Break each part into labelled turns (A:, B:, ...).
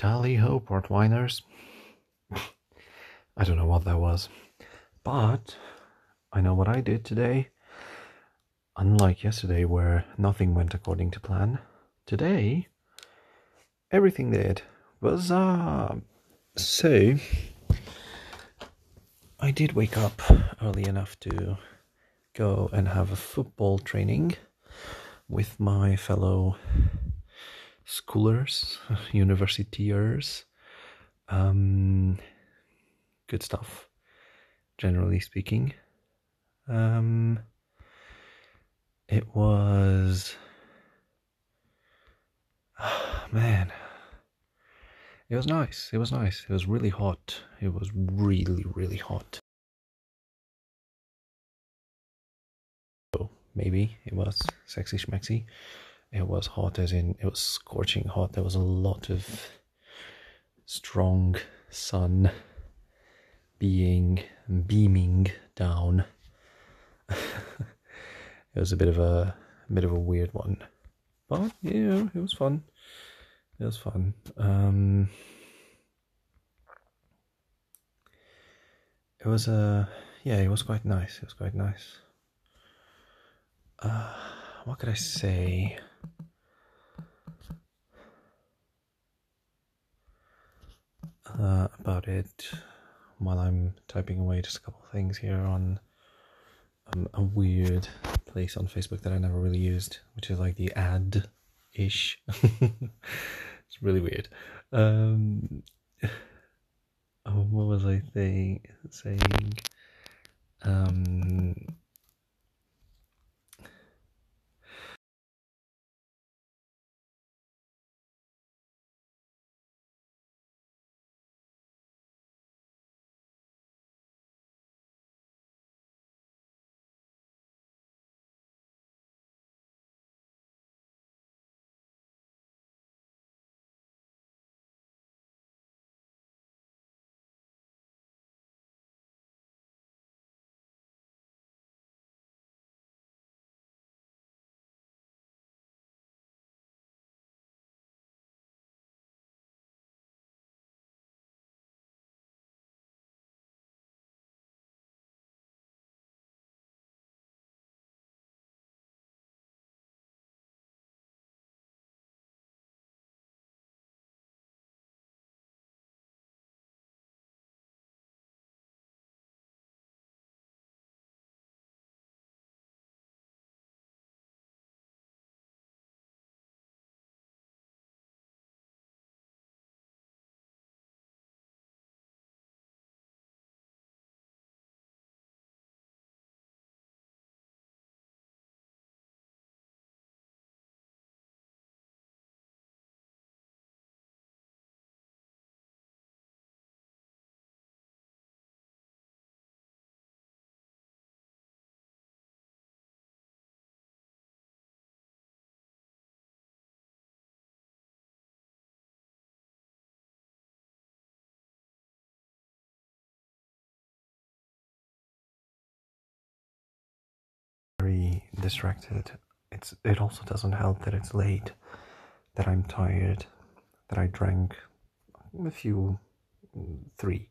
A: Tally ho, Portwiners. I don't know what that was, but I know what I did today. Unlike yesterday, where nothing went according to plan, today everything did. Uh so I did wake up early enough to go and have a football training with my fellow schoolers, universitiers. Um, good stuff, generally speaking. Um, it was, Oh, man, it was nice. It was nice. It was really hot. It was really, really hot. So maybe it was sexy schmexy. It was hot, as in it was scorching hot. There was a lot of strong sun being beaming down. it was a bit of a, a, bit of a weird one, but yeah, it was fun. It was fun. Um, it was a uh, yeah, it was quite nice. It was quite nice. Uh, what could I say? Uh, about it while I'm typing away just a couple of things here on um, a weird place on Facebook that I never really used, which is like the ad ish. it's really weird. Um, oh, what was I saying? Saying, um, distracted. It's it also doesn't help that it's late, that I'm tired, that I drank a few, three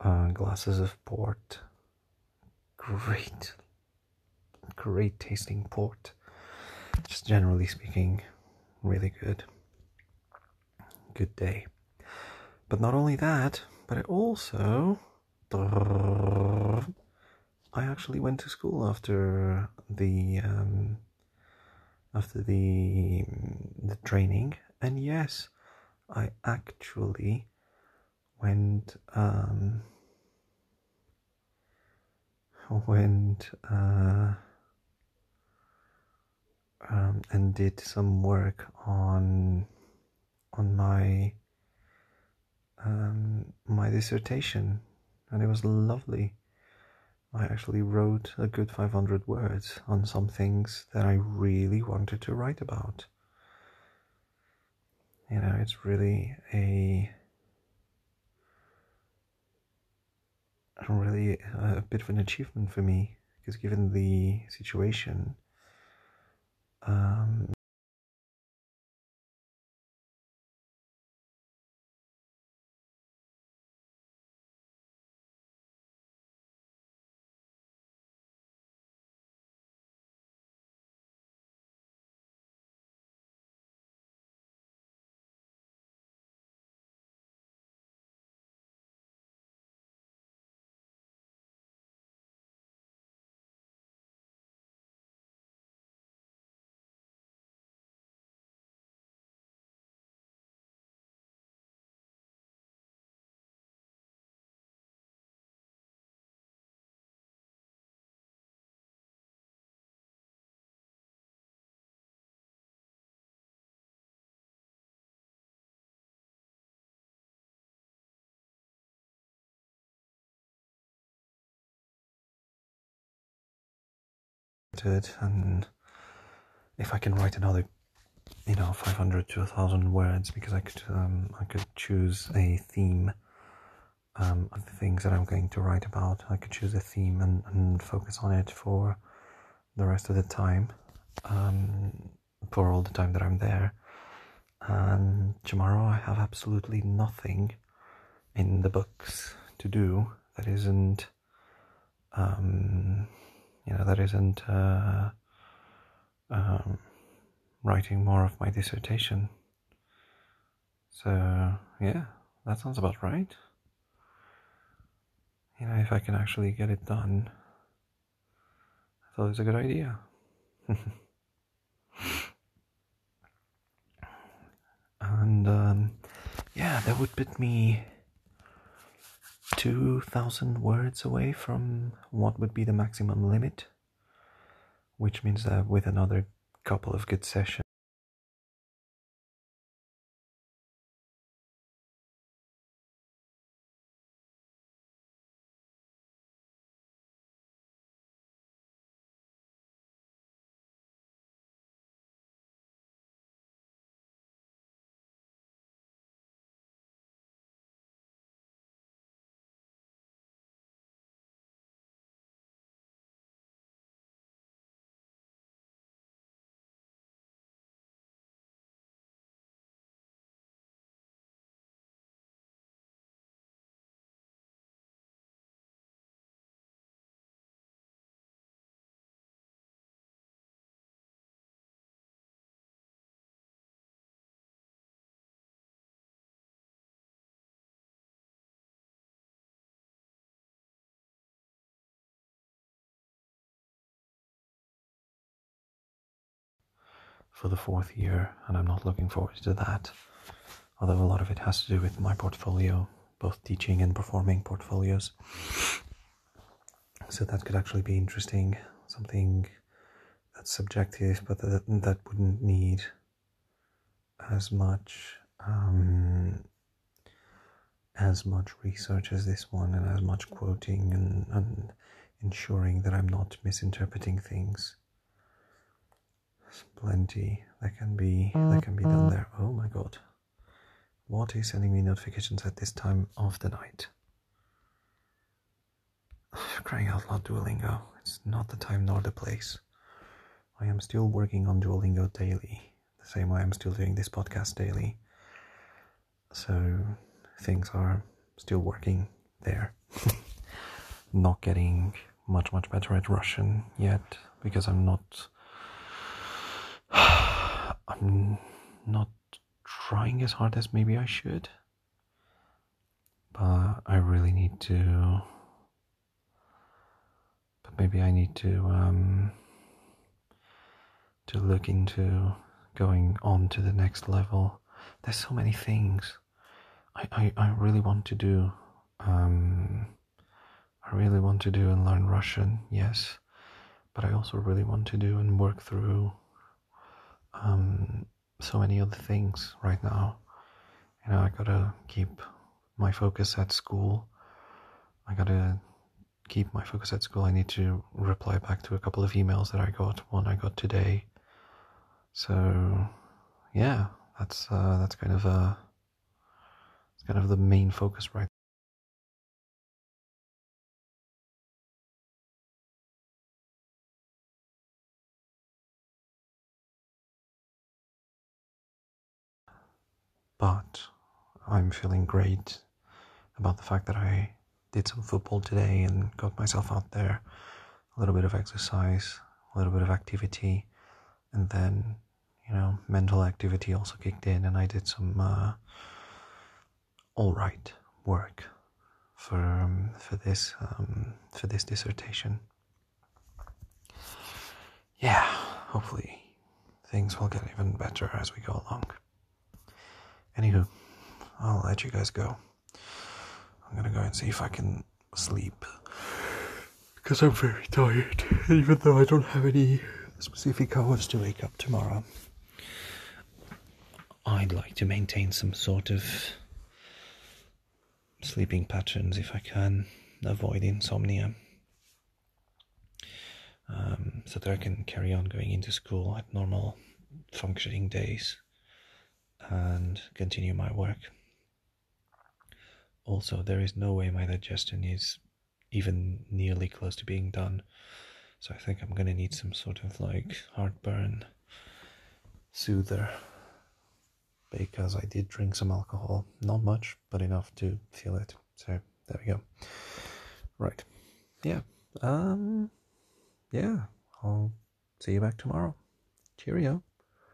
A: uh, glasses of port. Great, great tasting port. Just generally speaking, really good. Good day. But not only that, but it also I actually went to school after the um, after the the training, and yes, I actually went um, went uh, um, and did some work on on my um, my dissertation, and it was lovely. I actually wrote a good 500 words on some things that I really wanted to write about. You know, it's really a really a bit of an achievement for me because given the situation um, and if I can write another, you know, 500 to 1,000 words, because I could, um, I could choose a theme um, of the things that I'm going to write about. I could choose a theme and, and focus on it for the rest of the time, um, for all the time that I'm there. And tomorrow I have absolutely nothing in the books to do that isn't, um, you know, that isn't uh, um, writing more of my dissertation. So, yeah, that sounds about right. You know, if I can actually get it done, it was a good idea. and um, yeah, that would put me 2,000 words away from what would be the maximum limit, which means that with another couple of good sessions. For the fourth year, and I'm not looking forward to that. Although a lot of it has to do with my portfolio, both teaching and performing portfolios. So that could actually be interesting. Something that's subjective, but that, that wouldn't need as much um, as much research as this one, and as much quoting and, and ensuring that I'm not misinterpreting things plenty that can be that can be done mm-hmm. there. Oh my god. What is sending me notifications at this time of the night? Crying out loud Duolingo. It's not the time nor the place. I am still working on Duolingo daily, the same way I'm still doing this podcast daily. So things are still working there. not getting much much better at Russian yet because I'm not I'm not trying as hard as maybe I should. But I really need to. But maybe I need to um, to look into going on to the next level. There's so many things I, I, I really want to do. Um, I really want to do and learn Russian, yes, but I also really want to do and work through um, so many other things right now. You know, I gotta keep my focus at school. I gotta keep my focus at school. I need to reply back to a couple of emails that I got. One I got today. So, yeah, that's uh, that's kind of a uh, it's kind of the main focus right but I'm feeling great about the fact that I did some football today and got myself out there, a little bit of exercise, a little bit of activity, and then you know mental activity also kicked in, and I did some uh, all right work for um, for this um, for this dissertation. Yeah, hopefully things will get even better as we go along. Anywho, I'll let you guys go. I'm gonna go and see if I can sleep. Because I'm very tired, even though I don't have any specific hours to wake up tomorrow. I'd like to maintain some sort of sleeping patterns if I can, avoid insomnia. um, so that I can carry on going into school at normal functioning days and continue my work. Also, there is no way my digestion is even nearly close to being done, so I think I'm gonna need some sort of like heartburn soother because I did drink some alcohol, not much, but enough to feel it. So there we go. Right. Yeah. Um yeah. I'll see you back tomorrow. Cheerio.